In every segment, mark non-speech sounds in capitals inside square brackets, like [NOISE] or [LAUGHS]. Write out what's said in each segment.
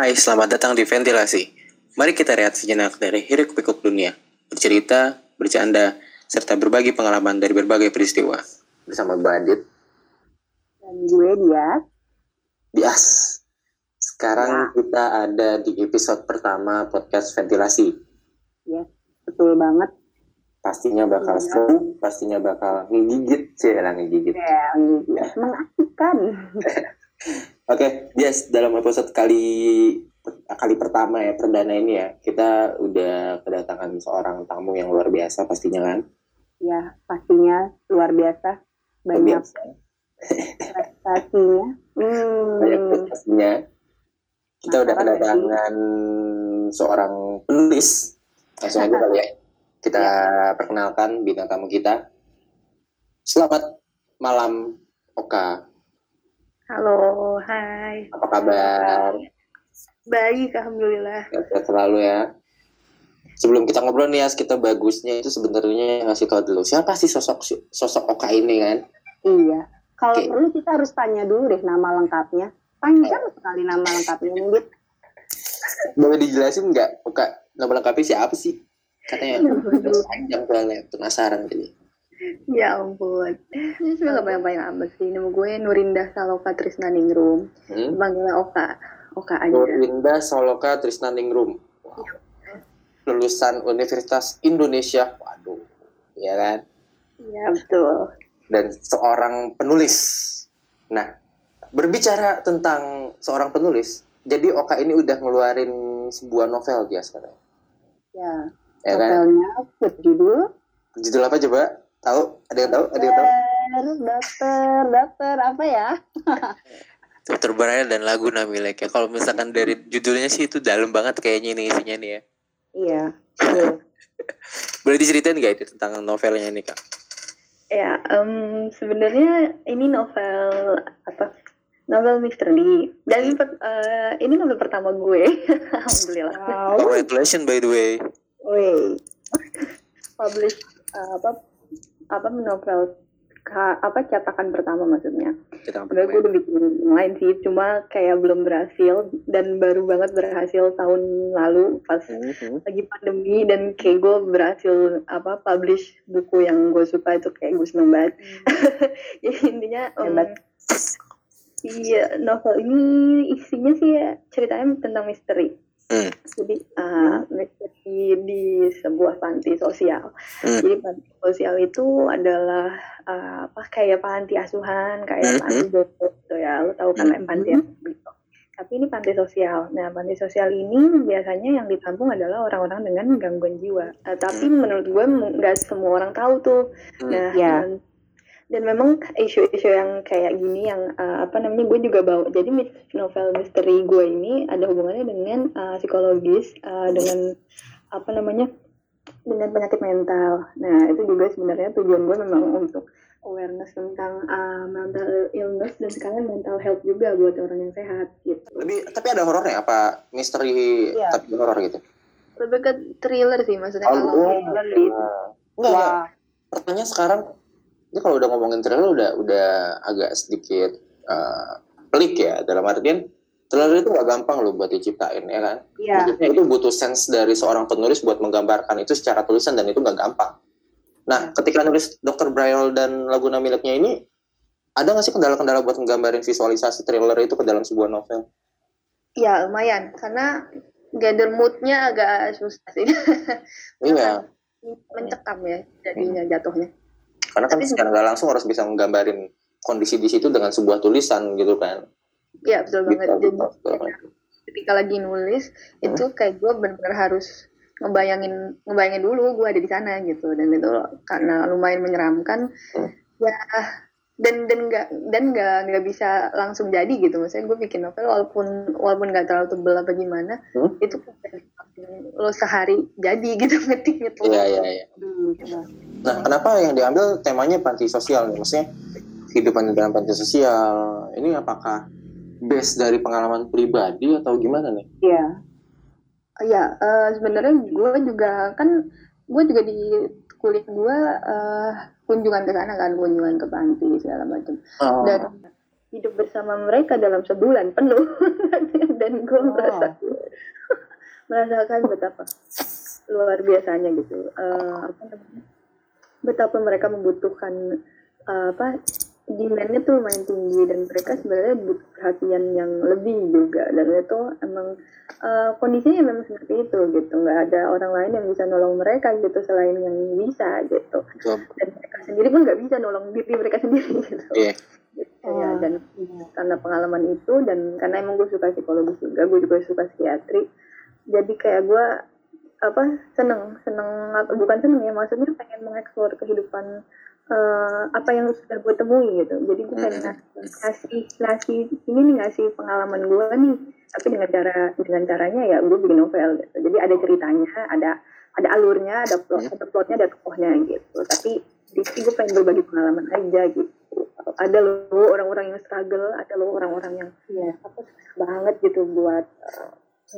Hai, selamat datang di Ventilasi. Mari kita rehat sejenak dari hiruk pikuk dunia, bercerita, bercanda, serta berbagi pengalaman dari berbagai peristiwa. Bersama Badit, Dan gue dia. Bias. Sekarang kita ada di episode pertama podcast Ventilasi. Ya, betul banget. Pastinya bakal Iya. seru, pastinya bakal ngigigit, sih lah ngigigit. Ya, mengasihkan. [LAUGHS] Oke, yes, dalam episode kali kali pertama ya perdana ini ya, kita udah kedatangan seorang tamu yang luar biasa pastinya kan. Ya, pastinya luar biasa. Luar Banyak biasa. prestasinya. banyak Hmm. prestasinya. Kita udah kedatangan seorang penulis. Langsung aja kali ya. Kita perkenalkan bintang tamu kita. Selamat malam, Oka. Halo, hai. Apa kabar? Baik, alhamdulillah. Sehat selalu ya. Sebelum kita ngobrol nih, Yas, kita bagusnya itu sebenarnya ngasih tahu dulu siapa sih sosok sosok Oka ini kan? Iya. Kalau Oke. perlu kita harus tanya dulu deh nama lengkapnya. Panjang sekali nama lengkapnya. Dit. Boleh dijelasin nggak, Oka? Nama lengkapnya siapa sih? Katanya panjang soalnya, penasaran jadi. Ya ampun. Ini sebenarnya gak banyak-banyak amat sih. Nama gue Nurinda Saloka Trisna Ningrum. Hmm? Panggilnya Oka. Oka aja. Nurinda Soloka Trisnaningrum. Lulusan Universitas Indonesia. Waduh, ya kan? Iya, betul. Dan seorang penulis. Nah, berbicara tentang seorang penulis, jadi Oka ini udah ngeluarin sebuah novel dia sekarang. Ya, Ya kan? novelnya berjudul Judul apa coba? Tahu? Ada yang tahu? Ada yang tahu? Dokter, dokter, dokter, apa ya? [LAUGHS] Dokter Brian dan lagu Namilek ya. Kalau misalkan dari judulnya sih itu dalam banget kayaknya ini isinya nih ya. Iya. [LAUGHS] Boleh diceritain nggak itu tentang novelnya ini kak? Ya, em, sebenarnya ini novel apa? Novel misteri. Dan per- eh, ini novel pertama gue. [LAUGHS] alhamdulillah. Wow. Congratulations by the way. Wih. Publish eh, apa apa novel apa cetakan pertama maksudnya. Sebenarnya gue udah bikin yang lain sih, cuma kayak belum berhasil dan baru banget berhasil tahun lalu pas Mhm. lagi pandemi dan kayak gue berhasil apa publish buku yang gue suka itu kayak gue seneng banget. Jadi intinya Hebat. Iya, novel ini isinya sih ya, ceritanya tentang misteri. Hmm. Jadi uh, di sebuah panti sosial. Hmm. Jadi panti sosial itu adalah uh, apa kayak panti asuhan, kayak Hmm, panti jompo gitu ya. Lu tahu kan Hmm. panti asuhan gitu. Tapi ini panti sosial. Nah, panti sosial ini biasanya yang ditampung adalah orang-orang dengan gangguan jiwa. Uh, tapi Hmm. menurut gue nggak semua orang tahu tuh. Hmm. Nah, Ya. dan, dan memang isu-isu yang kayak gini yang uh, apa namanya gue juga bawa. Jadi novel misteri gue ini ada hubungannya dengan uh, psikologis, uh, dengan apa namanya dengan penyakit mental. Nah itu juga sebenarnya tujuan gue memang untuk awareness tentang uh, mental illness dan sekarang mental health juga buat orang yang sehat gitu. Lebih tapi ada horornya apa misteri Iya. tapi horor gitu? Lebih ke thriller sih maksudnya Oh, kalau oh. thriller di Enggak. Pertanyaan sekarang ini kalau udah ngomongin thriller udah udah agak sedikit eh, pelik ya dalam artian thriller itu gak gampang loh buat diciptain ya kan? Iya. Maksudnya itu butuh sense dari seorang penulis buat menggambarkan itu secara tulisan dan itu gak gampang. Nah, ketika nulis Dr. Braille dan Laguna Miliknya ini, ada nggak sih kendala-kendala buat menggambarin visualisasi thriller itu ke dalam sebuah novel? Ya lumayan karena gather moodnya agak susah sih. [LAUGHS] Iya, Mencekam ya jadinya jatuhnya. Karena kan Tapi secara nggak langsung harus bisa menggambarin kondisi di situ dengan sebuah tulisan gitu kan. Iya betul banget. Gitu, Jadi gitu, gitu. ketika lagi nulis itu kayak gue benar-benar harus ngebayangin ngebayangin dulu gue ada di sana gitu dan itu karena lumayan menyeramkan Hmm. ya dan dan nggak dan nggak nggak bisa langsung jadi gitu maksudnya gue bikin novel walaupun walaupun nggak terlalu tebel apa gimana Hmm. itu lo sehari jadi gitu [LAUGHS] ngetiknya tuh Iya, iya, iya. Coba. Nah, kenapa yang diambil temanya panti sosial nih? Maksudnya kehidupan di dalam panti sosial. Ini apakah base dari pengalaman pribadi atau gimana nih? Iya. Iya, eh, sebenarnya gue juga kan gue juga di kuliah gue eh, kunjungan ke sana kan, kunjungan ke panti segala macam. Oh. Dan hidup bersama mereka dalam sebulan penuh [LAUGHS] dan gue Oh. merasa merasakan betapa luar biasanya gitu Eh, apa namanya betapa mereka membutuhkan eh, apa demandnya tuh lumayan tinggi dan mereka sebenarnya butuh perhatian yang lebih juga dan itu emang eh, kondisinya memang seperti itu gitu. Nggak ada orang lain yang bisa nolong mereka gitu selain yang bisa gitu. Betul. dan mereka sendiri pun nggak bisa nolong diri mereka sendiri [LAUGHS] gitu. Iya. Gitu ya dan karena pengalaman itu dan karena emang gue suka psikologis juga gue juga suka psikiatri jadi kayak gue apa seneng seneng apa bukan seneng ya maksudnya pengen mengeksplor kehidupan eh, apa yang sudah gue temui gitu. Jadi gue pengen ngas- ngasih ngasih ini nih ngasih pengalaman gue nih tapi dengan cara dengan caranya ya gue bikin novel gitu. Jadi ada ceritanya ada ada alurnya ada plot ada plotnya ada tokohnya gitu. Tapi di sini gue pengen berbagi pengalaman aja gitu. Ada loh orang-orang yang struggle ada loh orang-orang yang ya apa susah banget gitu buat eh,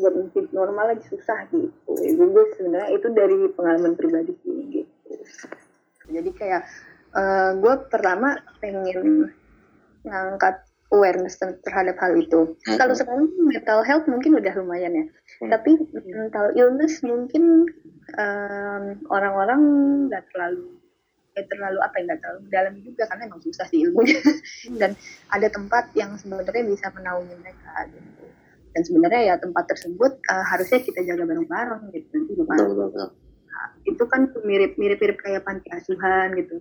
buat hidup normal lagi susah gitu. Jadi gue sebenarnya itu dari pengalaman pribadi sih gitu. Jadi kayak eh, gue pertama pengen ngangkat awareness ter- terhadap hal itu. Mhm. kalau sekarang mental health mungkin udah lumayan ya. Hmm. tapi mental illness mungkin em, orang-orang nggak terlalu nggak terlalu apa ya nggak terlalu dalam juga karena emang susah sih ilmunya. Dan ada tempat yang sebenarnya bisa menaungi mereka gitu. Dan sebenarnya ya tempat tersebut eh, harusnya kita jaga bareng-bareng gitu nanti Betul, betul. itu kan mirip mirip mirip kayak panti asuhan gitu.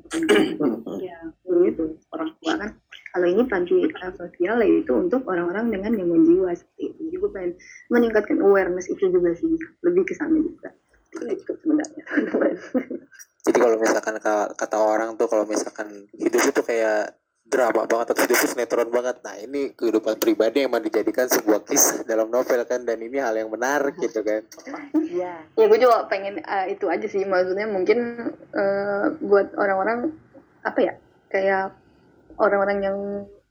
Ya gitu. Orang tua kan kalau ini panti uh, sosial ya itu untuk orang-orang dengan gangguan jiwa seperti itu jadi gue pengen meningkatkan awareness itu juga sih lebih ke sana juga itu cukup sebenarnya [LAUGHS] Jadi kalau misalkan ka- kata orang tuh kalau misalkan hidup itu kayak drama banget atau hidup itu sinetron banget. Nah ini kehidupan pribadi yang emang dijadikan sebuah kisah dalam novel kan dan ini hal yang menarik gitu kan. Iya. ya gue juga pengen uh, itu aja sih maksudnya mungkin uh, buat orang-orang apa ya kayak orang-orang yang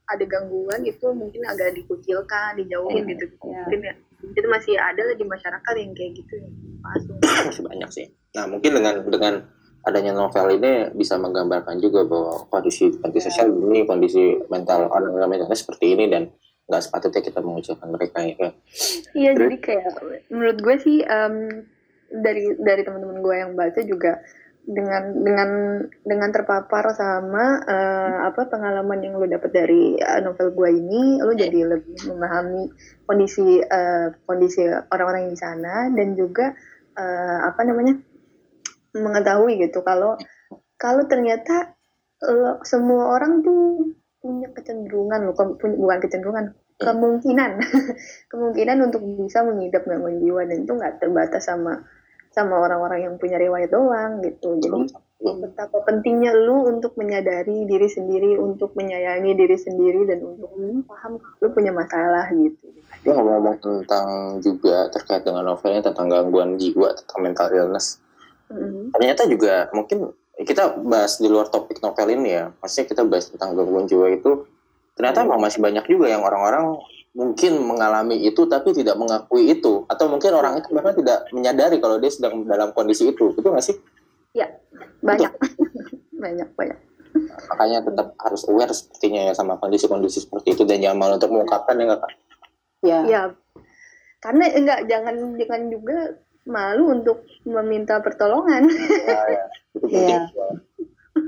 ada gangguan itu mungkin agak dikucilkan dijauhin Hmm. gitu Iya. mungkin ya itu masih ada lah di masyarakat yang kayak gitu masuk [COUGHS] Masih banyak sih. Nah mungkin dengan dengan adanya novel ini bisa menggambarkan juga bahwa kondisi panti sosial ini kondisi mental orang-orang mentalnya seperti ini dan nggak sepatutnya kita mengucilkan mereka ya. Iya Terus? jadi kayak menurut gue sih em, dari dari teman-teman gue yang baca juga dengan dengan dengan terpapar sama eh, apa pengalaman yang lo dapet dari eh, novel gue ini lo jadi lebih memahami kondisi eh, kondisi orang-orang di sana dan juga eh, apa namanya mengetahui gitu kalau kalau ternyata lo- semua orang tuh punya kecenderungan ke- punya- bukan kecenderungan kemungkinan. [LAUGHS] Kemungkinan untuk bisa mengidap gangguan jiwa dan itu nggak terbatas sama sama orang-orang yang punya riwayat doang gitu. Jadi betapa pentingnya lu untuk menyadari diri sendiri untuk menyayangi diri sendiri dan untuk paham kalau lu punya masalah gitu. Dia ngomong-ngomong tentang juga terkait dengan novelnya tentang gangguan jiwa, tentang mental illness. Mhm. ternyata juga mungkin kita bahas di luar topik novel ini ya. Maksudnya kita bahas tentang gangguan jiwa itu ternyata emang masih banyak juga yang orang-orang mungkin mengalami itu tapi tidak mengakui itu atau mungkin orang itu bahkan tidak menyadari kalau dia sedang dalam kondisi itu betul nggak sih banyak [LAUGHS] banyak banyak makanya tetap harus aware sepertinya ya sama kondisi-kondisi seperti itu dan jangan malu untuk mengungkapkan ya nggak Kak? Iya. ya karena enggak jangan jangan juga malu untuk meminta pertolongan Ya, ya. Itu penting. Iya.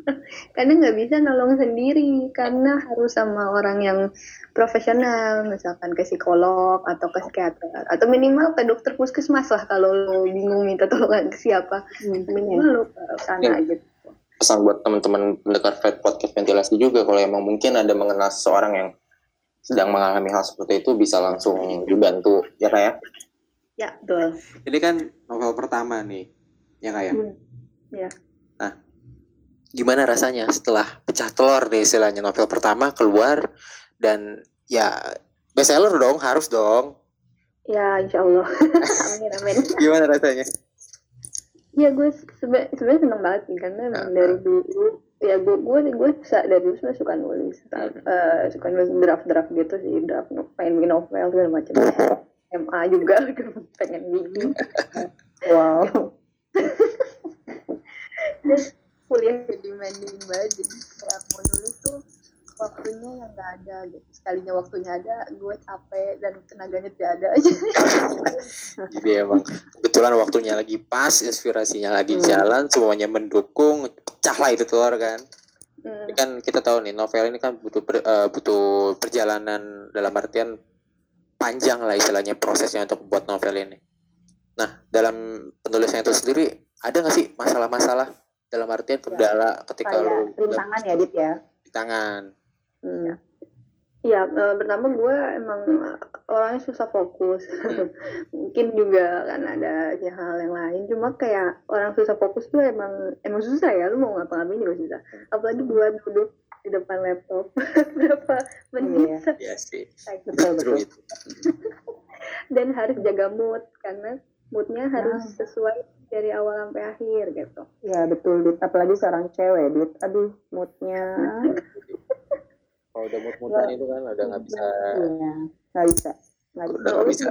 [LAUGHS] karena nggak bisa nolong sendiri karena harus sama orang yang profesional misalkan ke psikolog atau ke psikiater atau minimal ke dokter puskesmas lah kalau lo bingung minta tolongan ke siapa minimal lo ke sana Iya. gitu pesan buat teman-teman pendengar Podcast Ventilasi juga kalau emang mungkin ada mengenal seseorang yang sedang mengalami hal seperti itu bisa langsung dibantu ya Kak ya ya betul Ini kan novel pertama nih, ya kayak. Hmm. Ya. Gimana rasanya setelah pecah telur nih istilahnya novel pertama keluar dan ya bestseller dong, harus dong. ya insya Allah [LAUGHS] amin amin [LAUGHS] Gimana rasanya? ya gue sebe- sebenarnya seneng banget sih karena emang Ah, dari dulu ya gue gue gue sa- dari dulu sebenarnya suka nulis Eh, suka nulis draft draft gitu sih draft pengen bikin novel segala macam [LAUGHS] MA juga udah pengen bikin Wow. terus kuliah jadi demanding banget jadi kayak mau nulis tuh waktunya yang nggak ada gitu sekalinya waktunya ada gue capek dan tenaganya tidak ada aja [LAUGHS] Jadi emang kebetulan waktunya lagi pas, inspirasinya lagi Hmm. jalan, semuanya mendukung, pecah lah itu telur kan. Hmm. Ini kan kita tahu nih novel ini kan butuh per- eh, butuh perjalanan dalam artian panjang lah istilahnya prosesnya untuk membuat novel ini. Nah dalam penulisan itu sendiri ada nggak sih masalah-masalah dalam artian kendala ketika Kayak lu rintangan ya Dit ya. di tangan? Hmm. Iya, eh, pertama gue emang orangnya susah fokus. [LAUGHS] Mungkin juga kan ada ya hal yang lain. Cuma kayak orang susah fokus tuh emang emang susah ya. Lu mau ngapa-ngapain juga susah. Apalagi buat duduk di depan laptop [LAUGHS] berapa menit Iya sih. Betul betul. [LAUGHS] dan harus jaga mood karena moodnya harus Ya. sesuai dari awal sampai akhir gitu. Ya betul Dit. Apalagi seorang cewek Dit. Aduh moodnya. [LAUGHS] Kalau udah mood-moodan itu kan udah nggak bisa, Iya. Nggak bisa. Nggak bisa. udah nggak bisa.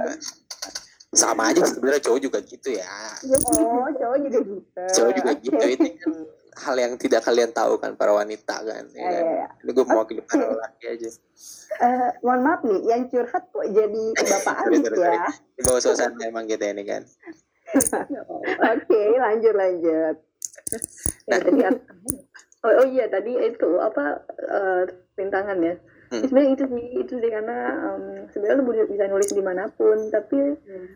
Sama aja sebenarnya cowok juga gitu ya. Oh cowok juga gitu. cowok juga gitu ini kan hal yang tidak kalian tahu kan para wanita kan, ya Ya, kan? ya, ya. ini gue mewakili para lelaki aja Eh, mohon maaf nih, yang curhat kok jadi Bapak Adit ya. di bawah suasana emang kita ini kan [LAUGHS] Oke, lanjut lanjut. Ya, tadi apa- oh, oh iya tadi itu apa eh, rintangan ya. Hmm. Sebenarnya itu sih itu sih karena em, sebenarnya lu bisa- nulis di mana pun tapi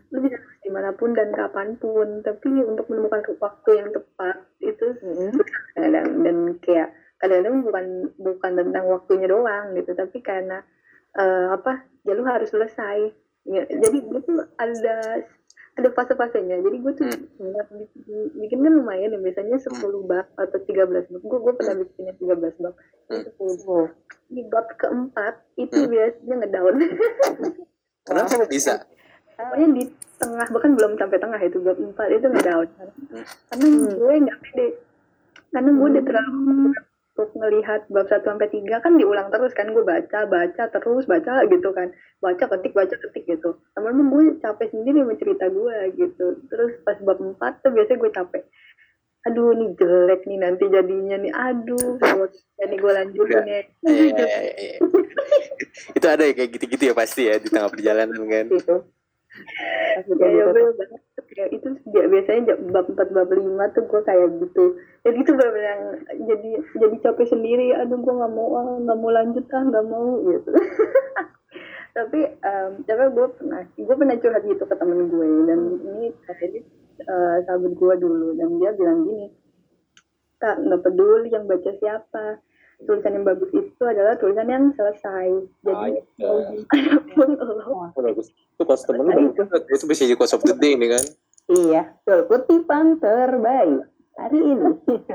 lu bisa nulis di mana pun dan kapan pun tapi untuk menemukan waktu yang tepat itu Mm-mm. kadang dan kayak kadang-kadang bukan bukan tentang waktunya doang gitu tapi karena eh, apa ya lu harus selesai. Ya, jadi gue tuh ada ada fase-fasenya. Jadi gue tuh nggak bikin, bikin kan lumayan ya biasanya 10 bab atau 13 bab. Gue gue pernah bikinnya 13 bab. Hmm. 10 bab. Di bab keempat itu biasanya ngedown. [LAUGHS] Kenapa bisa. Pokoknya di tengah bahkan belum sampai tengah itu bab empat itu ngedown. Karena Hmm. gue nggak pede karena gue udah terlalu untuk melihat bab 1 sampai 3 kan diulang terus kan gue baca baca terus baca gitu kan. Baca ketik baca ketik gitu. Lama-lama gue capek sendiri sama cerita gue gitu. Terus pas bab 4 tuh biasanya gue capek. Aduh ini jelek nih nanti jadinya nih. Aduh jadi gue lanjutin ya. Iya, iya, iya. itu ada ya kayak gitu-gitu ya pasti ya di tengah perjalanan kan. Gitu. Ya, ya kayak itu bi- biasanya bab 4 bab 5 tuh gue kayak gitu. Jadi itu bener yang jadi jadi capek sendiri. Aduh gue nggak mau ah nggak mau lanjut ah nggak mau gitu. [LAUGHS] Tapi tapi gue pernah gue pernah curhat gitu ke temen gue dan ini jadi eh, sahabat gue dulu. Dan dia bilang gini tak nggak peduli yang baca siapa tulisan yang bagus itu adalah tulisan yang selesai. Jadi Ah, iya. [LAUGHS] lo. Oh, bagus. Itu pas temen lu banget. itu. bisa jadi quotes of the day ini kan. Iya, betul. Kutipan terbaik hari ini. [LAUGHS]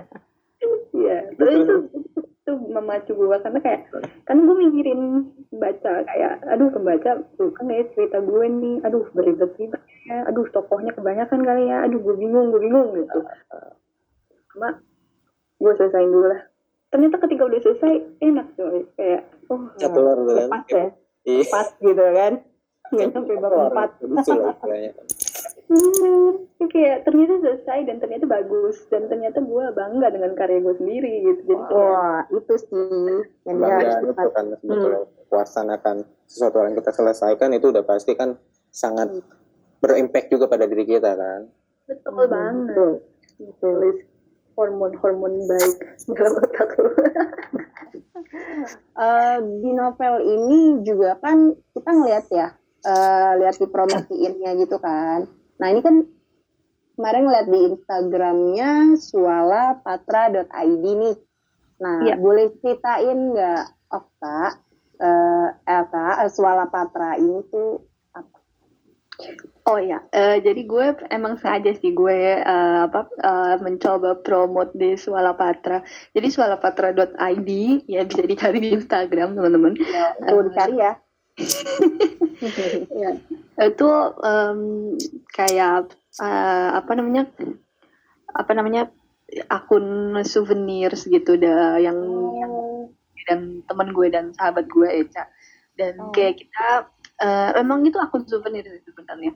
Iya, terus itu, itu memacu gue karena kayak kan gue mikirin baca kayak aduh pembaca tuh kan ya cerita gue nih. Aduh beribet ribet ya. Aduh tokohnya kebanyakan kali ya. Aduh gue bingung gue bingung gitu. Cuma gue selesaiin dulu lah ternyata ketika udah selesai enak coy. Kayak oh satu orang kan. Pas ya, pas gitu kan. Nggak sampai bab empat. hmm, kayak ternyata selesai dan ternyata bagus. Dan ternyata gue bangga dengan karya gue sendiri gitu. Jadi kayak, Wah, itu sih yang harus Bangga itu kan sebetulnya. Melaksanakan sesuatu yang kita selesaikan itu udah pasti kan sangat berimpact juga pada diri kita kan. Betul banget. Betul. Betul. Hormon-hormon baik [LAUGHS] dalam otak lu. [LAUGHS] Eh, di novel ini juga kan kita ngeliat ya, eh, lihat di promosiinnya gitu kan. Nah ini kan kemarin ngeliat di Instagramnya sualapatra.id nih. Nah Iya. boleh ceritain nggak Okta, eh, Elka, eh, Suala Patra ini tuh apa? Oh ya, eh, jadi gue emang sengaja sih gue eh, apa eh, mencoba promote di Sualapatra. Jadi sualapatra.id ya bisa dicari di Instagram teman-teman. Tuh dicari ya. [LAUGHS] Ya, itu em, kayak eh, apa namanya apa namanya akun souvenir gitu dah yang, yang dan teman gue dan sahabat gue Eca dan Oh. kayak kita eh, memang itu akun souvenir sebenarnya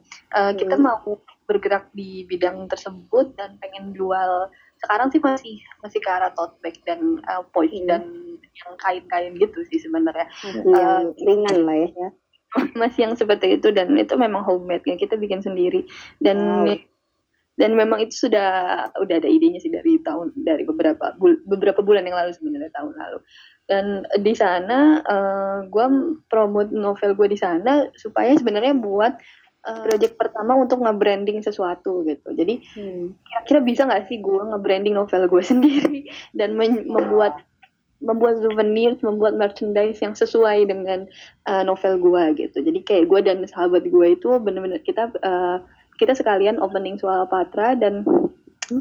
kita Hmm. mau bergerak di bidang tersebut dan pengen jual sekarang sih masih masih ke arah tote bag dan eh, pouch Hmm. dan yang kain-kain gitu sih sebenarnya Masih yang ringan lah ya. ya. [LAUGHS] masih yang seperti itu dan itu memang homemade ya kita bikin sendiri dan Wow. dan memang itu sudah udah ada idenya sih dari tahun dari beberapa bul- beberapa bulan yang lalu sebenarnya tahun lalu dan di sana gue promote novel gue di sana supaya sebenarnya buat eh, project pertama untuk nge-branding sesuatu gitu jadi Hmm. kira-kira bisa nggak sih gue nge-branding novel gue [LAUGHS] sendiri dan men- membuat membuat souvenir, membuat merchandise yang sesuai dengan uh, novel gue gitu. Jadi kayak gue dan sahabat gue itu bener-bener kita uh, kita sekalian opening soal Patra dan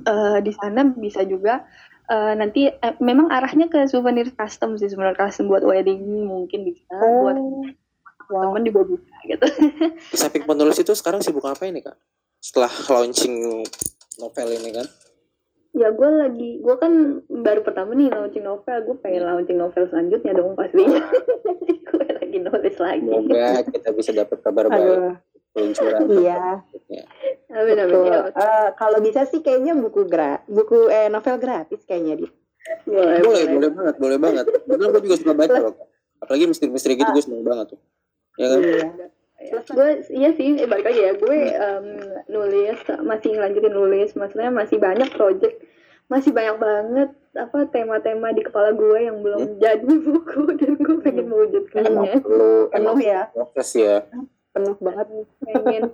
uh, di sana bisa juga uh, nanti eh, memang arahnya ke souvenir custom sih sebenarnya custom buat wedding mungkin bisa buat wow. temen juga bisa gitu. Di samping penulis itu sekarang sibuk apa ini kak? Setelah launching novel ini kan? Ya gue lagi, gue kan baru pertama nih launching novel, gue pengen launching novel selanjutnya dong pastinya. [LAUGHS] Gue lagi nulis lagi. Semoga kita bisa dapat kabar baik peluncuran. iya. Amin amin ya. Eh, kalau bisa sih kayaknya buku gra buku eh novel gratis kayaknya di. Boleh, Boleh, boleh banget, boleh banget. Betul, gue juga suka baca loh. Apalagi misteri-misteri gitu gue seneng banget tuh. Ya kan? Iya. Gue iya sih, eh, balik lagi ya. Gue em, nulis, masih ngelanjutin nulis. Maksudnya masih banyak project, masih banyak banget apa tema-tema di kepala gue yang belum jadi [LAUGHS] buku dan gue pengen mewujudkannya. Emang perlu, emang ya, proses ya. Penuh banget. pengen. [LAUGHS]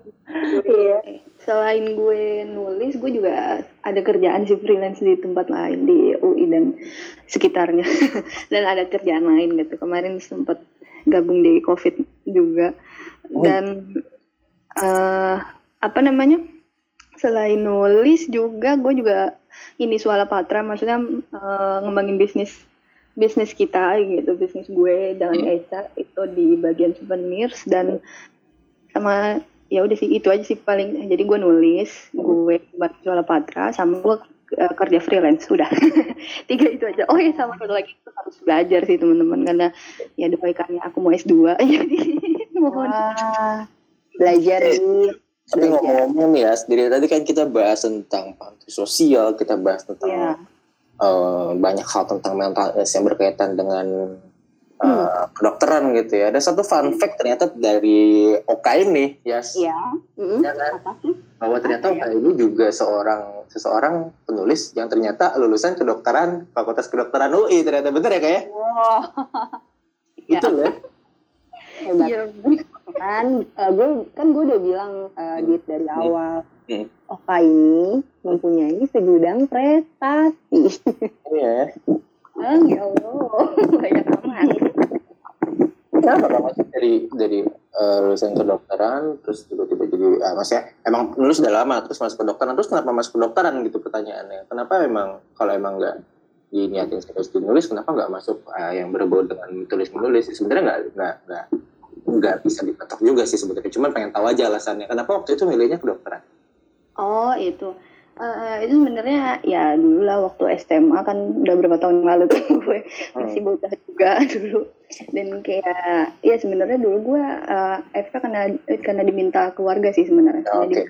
Iya. selain gue nulis gue juga ada kerjaan sih freelance di tempat lain di UI dan sekitarnya. [LAUGHS] Dan ada kerjaan lain gitu. Kemarin sempat gabung di covid juga. Dan eh apa namanya? Selain nulis juga gue juga ini suara patra maksudnya eh, ngembangin bisnis bisnis kita gitu bisnis gue dengan Eca itu di bagian souvenirs. Dan sama ya udah sih itu aja sih paling jadi gue nulis gue buat jual patra sama gue eh, kerja freelance udah [LAUGHS] tiga itu aja oh ya sama satu lagi itu harus belajar sih teman-teman karena ya doaikannya aku mau S2 [LAUGHS] jadi mohon Wah, belajar. Tapi Belajar. ngomong-ngomong ya, dari tadi kan kita bahas tentang panti sosial, kita bahas tentang Iya. eh, banyak hal tentang mental illness yang berkaitan dengan eh, kedokteran gitu ya. Ada satu fun fact ternyata dari Oka ini, ya, Iya. Mm-mm. Ya kan? Apa sih? bahwa ternyata Apa ya? Oka ini juga seorang seseorang penulis yang ternyata lulusan kedokteran Fakultas Kedokteran UI ternyata bener ya kayak Wah, Ya. itu [LAUGHS] ya. [LAUGHS] hebat. Iya. kan eh, gue kan gue udah bilang eh, Dit dari awal Hmm. Oka ini mempunyai segudang prestasi Iya. [LAUGHS] Ah, ya Allah banyak amat Kenapa kamu masih dari dari eh, lulusan kedokteran terus tiba-tiba jadi ah, maksudnya emang lulus udah lama terus masuk kedokteran terus kenapa masuk kedokteran gitu pertanyaannya? Kenapa emang kalau emang nggak diniatin serius nulis kenapa nggak masuk ah, yang berbau dengan tulis menulis sebenarnya nggak nggak nggak nggak bisa dipatok juga sih sebenarnya. Cuman pengen tahu aja alasannya. Kenapa waktu itu milihnya kedokteran? Oh itu, Eh, itu sebenarnya ya dulu lah waktu SMA kan udah berapa tahun lalu tuh [LAUGHS] gue masih bocah juga [LAUGHS] dulu. Dan kayak ya sebenarnya dulu gue eh, FK karena karena diminta keluarga sih sebenarnya. Diminta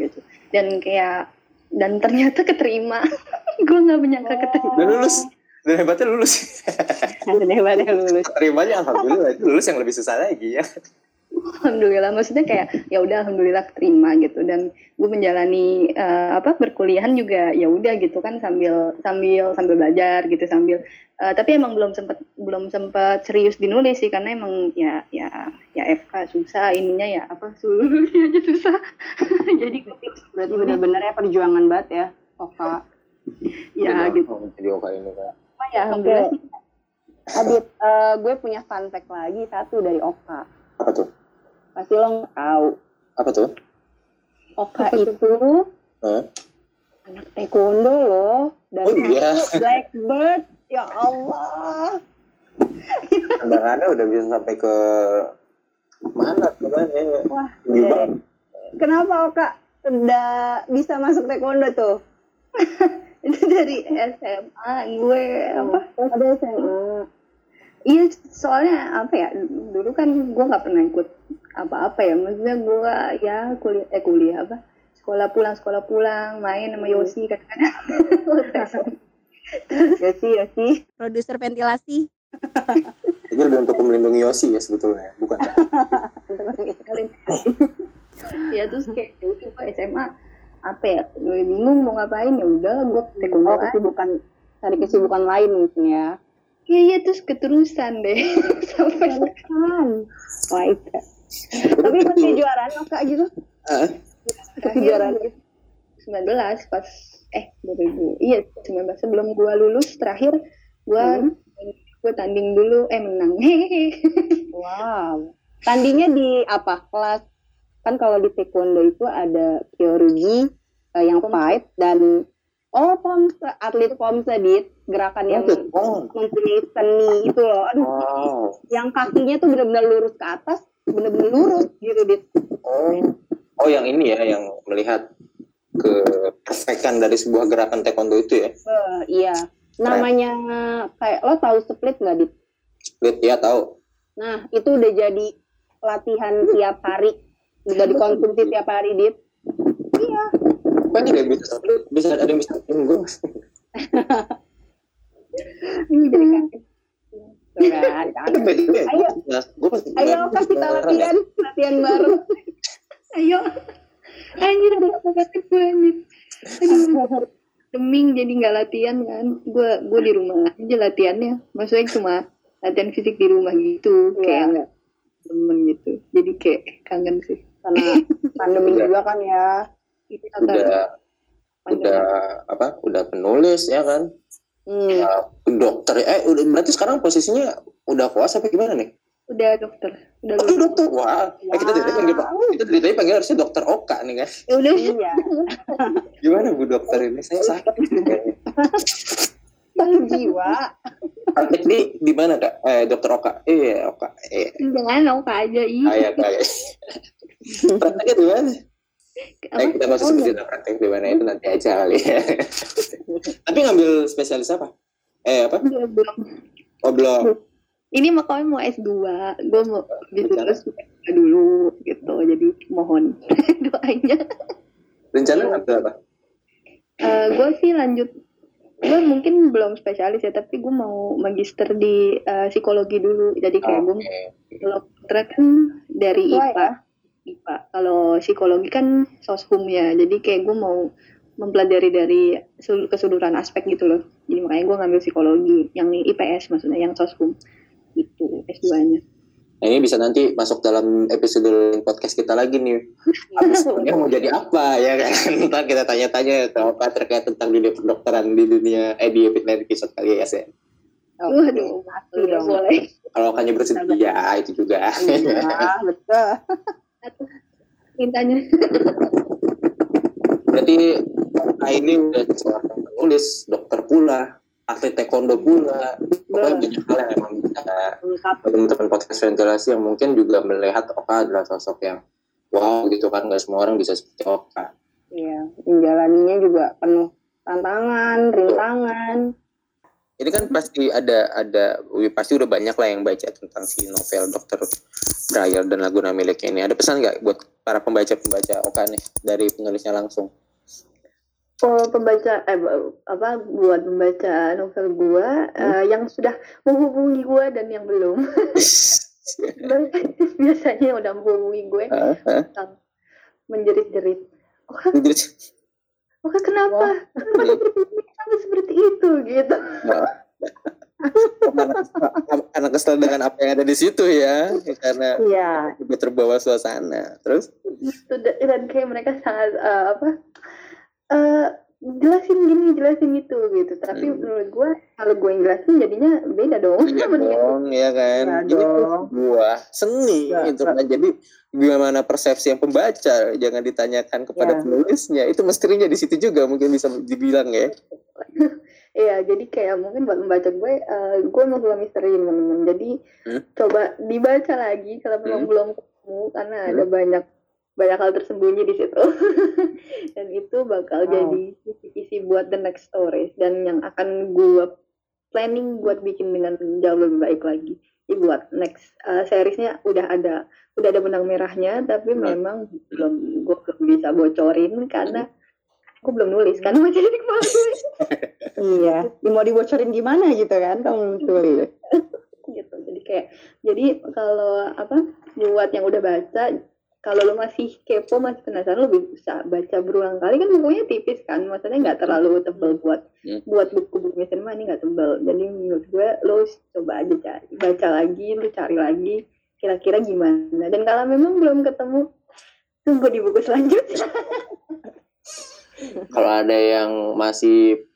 gitu. Dan kayak dan ternyata keterima. [LAUGHS] Gue nggak menyangka keterima. Dan lulus. Dan hebatnya lulus. Dan hebatnya lulus. Terimanya alhamdulillah itu lulus yang lebih susah lagi ya alhamdulillah. Maksudnya kayak ya udah alhamdulillah keterima gitu. Dan gue menjalani eh, apa berkuliahan juga ya udah gitu kan sambil sambil sambil belajar gitu sambil eh, tapi emang belum sempat belum sempat serius dinulis sih karena emang ya ya ya FK susah ininya ya apa sulurnya aja susah. [LAUGHS] Jadi berarti benar-benar ya perjuangan banget ya Oka ya gitu. Oh, jadi oka ini kak ya alhamdulillah Adit eh, gue punya fun fact lagi satu dari Oka apa tuh pasti lo nggak tahu. Apa tuh? Oka itu Hah? anak taekwondo loh. Dan Oh, iya. Blackbird. Ya Allah. Kadang-kadang udah bisa sampai ke mana ke mana wah bank. kenapa Oka udah bisa masuk taekwondo tuh? [LAUGHS] Itu dari SMA gue apa? Ada SMA Iya, soalnya apa ya? Dulu kan gue nggak pernah ikut apa-apa ya. Maksudnya gue ya kuliah eh kuliah apa? Sekolah pulang, sekolah pulang, main sama Yosi kadang-kadang. [LAUGHS] Yosi Yosi produser ventilasi Ini lebih untuk melindungi Yosi ya sebetulnya, bukan? [LAUGHS] ya terus kayak ya udah gue SMA apa ya gue bingung mau ngapain ya udah gue taekwondo oh kesibukan cari kesibukan lain mungkin ya iya iya terus keterusan deh. [LAUGHS] Sampai kan wah itu. Tapi ikut kejuaraan Oka gitu? Ah, kejuaraan gitu. 19 pas eh 2000 iya 19 sebelum gue lulus terakhir gue Hmm. gue tanding dulu eh menang. Hehehe [LAUGHS] wow. Tandingnya di apa? Kelas. Kan kalau di taekwondo itu ada kyorugi eh, yang fight dan oh pomse atlet pomse dit. Gerakan yang Oh, mempunyai seni itu loh. Aduh wow. yang kakinya tuh benar-benar lurus ke atas benar-benar lurus gitu dit. Oh, oh yang ini ya, yang melihat ke perfekan dari sebuah gerakan taekwondo itu ya. Eh, iya. Namanya kayak lo tahu split nggak dit? Lihat ya tahu. nah itu udah jadi latihan tiap hari. Udah dikonsumsi tiap hari dit. Iya Apa ini gak bisa bisa ada yang bisa Tuh kan, kaget. Ayo. ayo kan kita latihan latihan bareng ayo. Anjir apa kata gue anjir. Aduh. deming jadi nggak latihan kan. Gue gue di rumah aja latihannya. Maksudnya cuma latihan fisik di rumah gitu Iya. kayak nggak. temen gitu. Jadi kayak kangen sih. Karena [LAUGHS] pandemi juga kan ya itu udah udah apa udah penulis ya kan? Hmm. Uh, dokter eh udah berarti sekarang posisinya udah kuasa apa gimana nih? Udah dokter udah oh, dokter? Wah Eh, kita tadi panggil kita dari tadi panggil harusnya dokter Oka nih kan? Ya udah. Iya. [LAUGHS] Gimana bu dokter ini? Saya sakit sakit jiwa. Praktek di di mana kak? Eh dokter Oka? Iya Oka. Iya. Jangan oke aja ih kayak kayak prakteknya di mana Eh, apa kita masih Oh, sebutin lah praktek di mana itu nanti aja kali ya. [LAUGHS] Tapi ngambil spesialis apa? Eh apa? belum belum. Oh belum. ini makanya mau S2 gue mau lulus dulu gitu jadi mohon [LAUGHS] doanya Rencana ngambil apa? gue sih lanjut gue mungkin belum spesialis ya tapi gue mau magister di eh, psikologi dulu jadi kayak gue Oke. kalau kan dari IPA IPA kalau psikologi kan soshum ya. Jadi kayak gue mau mempelajari dari seluruh keseluruhan aspek gitu loh. Jadi makanya gue ngambil psikologi yang IPS maksudnya yang soshum itu S2 nya Nah, ini bisa nanti masuk dalam episode podcast kita lagi nih. Dia [LAUGHS] mau jadi apa ya kan? [LAUGHS] Ntar kita tanya-tanya apa terkait tentang dunia kedokteran di dunia eh di episode kali ya. Waduh, Udah dong boleh. Kalau kayaknya bersedia itu juga. iya betul [LAUGHS] mintanya. [LAUGHS] Berarti Kak ini udah seorang penulis, dokter pula, atlet taekwondo pula. Pokoknya banyak hal yang emang bisa. Teman-teman podcast ventilasi yang mungkin juga melihat Oka adalah sosok yang wow gitu kan nggak semua orang bisa seperti Oka. Iya menjalaninya juga penuh tantangan rintangan ini kan pasti ada ada pasti udah banyak lah yang baca tentang si novel Dokter Briar dan Laguna miliknya ini. Ada pesan nggak buat para pembaca-pembaca Oka nih dari penulisnya langsung? Oh, pembaca eh, apa buat membaca novel gua eh, yang sudah menghubungi gua dan yang belum. [LAUGHS] Biasanya udah menghubungi gue? Hah? tentang menjerit-jerit. Jadi- oh, kan kenapa? [LAUGHS] Kenapa seperti itu gitu. karena, karena kesel dengan apa yang ada di situ ya, karena Iya, udah terbawa suasana. Terus itu dan, kayak mereka sangat eh, apa? eh jelasin gini, jelasin itu gitu. Tapi Hmm. menurut gua kalau gue yang jelasin jadinya beda dong. [LAUGHS] Mendingan dong, ya kan. Ini tuh dong. sebuah seni Iya, itu kan. Jadi bagaimana persepsi yang pembaca jangan ditanyakan kepada Iya. penulisnya. Itu mestinya di situ juga mungkin bisa dibilang ya. [LAUGHS] Iya, jadi kayak mungkin buat membaca gue, eh, gue mau suka misteri teman-teman. Jadi Hmm. coba dibaca lagi kalau memang Hmm. belum ketemu karena Hmm. ada banyak banyak hal tersembunyi di situ. [LAUGHS] Dan itu bakal Wow. jadi kisi-kisi buat the next stories dan yang akan gue planning buat bikin dengan jauh lebih baik lagi. Jadi buat next eh, seriesnya udah ada udah ada benang merahnya tapi memang belum gue belum bisa bocorin karena gue belum nulis karena masih di kepala gue. [LAUGHS] Iya. Ya, mau dibocorin gimana gitu kan kamu tulis. [LAUGHS] gitu jadi kayak jadi kalau apa buat yang udah baca kalau lo masih kepo masih penasaran lo bisa baca berulang kali. Kan bukunya tipis kan maksudnya nggak terlalu tebel buat Hmm. buat buku-buku cinema ini nggak tebel. Jadi menurut gue lo coba aja cari baca lagi lo cari lagi kira-kira gimana. Dan kalau memang belum ketemu tunggu di buku selanjutnya. [LAUGHS] Kalau ada yang masih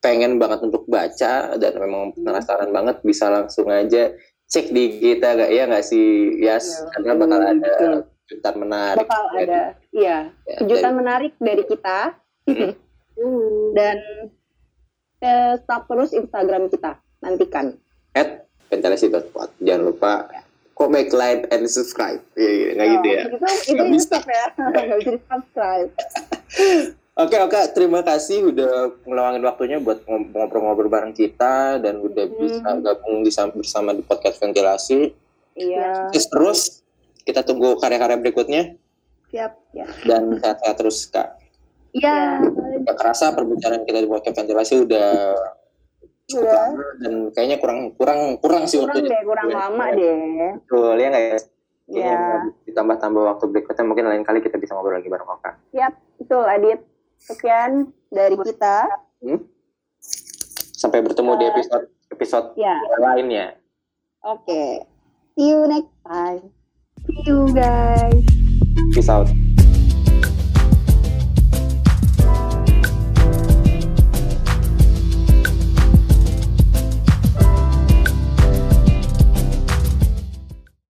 pengen banget untuk baca dan memang penasaran banget bisa langsung aja cek di kita gak ya nggak sih Yas Iya. karena bakal Hmm, ada betul. kejutan menarik Bakal dari- ada iya, ya, kejutan menarik dari kita Mm. [LAUGHS] dan eh, stop terus Instagram kita. Nantikan. at pentalesi.pod jangan lupa comment like and subscribe Iya, nggak gitu ya Itu, itu bisa. Ya. [LAUGHS] Nggak bisa di subscribe. [LAUGHS] Oke oke, terima kasih udah ngeluangin waktunya buat ngob- ngobrol-ngobrol bareng kita dan udah Hmm. bisa gabung di, bersama di podcast ventilasi. Iya. Terus terus kita tunggu karya-karya berikutnya siap Ya. dan sehat-sehat terus kak. ya Gak kerasa perbincangan kita di podcast ventilasi udah cukup Udah. lama dan kayaknya kurang kurang kurang sih Kurang waktunya. deh, kurang lama deh. Betul ya nggak ya? Kayaknya Ya. ditambah-tambah waktu berikutnya mungkin lain kali kita bisa ngobrol lagi bareng kakak. Siap, betul Adit. Sekian dari kita. Hmm? Sampai bertemu di Eh. episode episode Ya, lainnya. oke. See you next time. see you guys Peace out.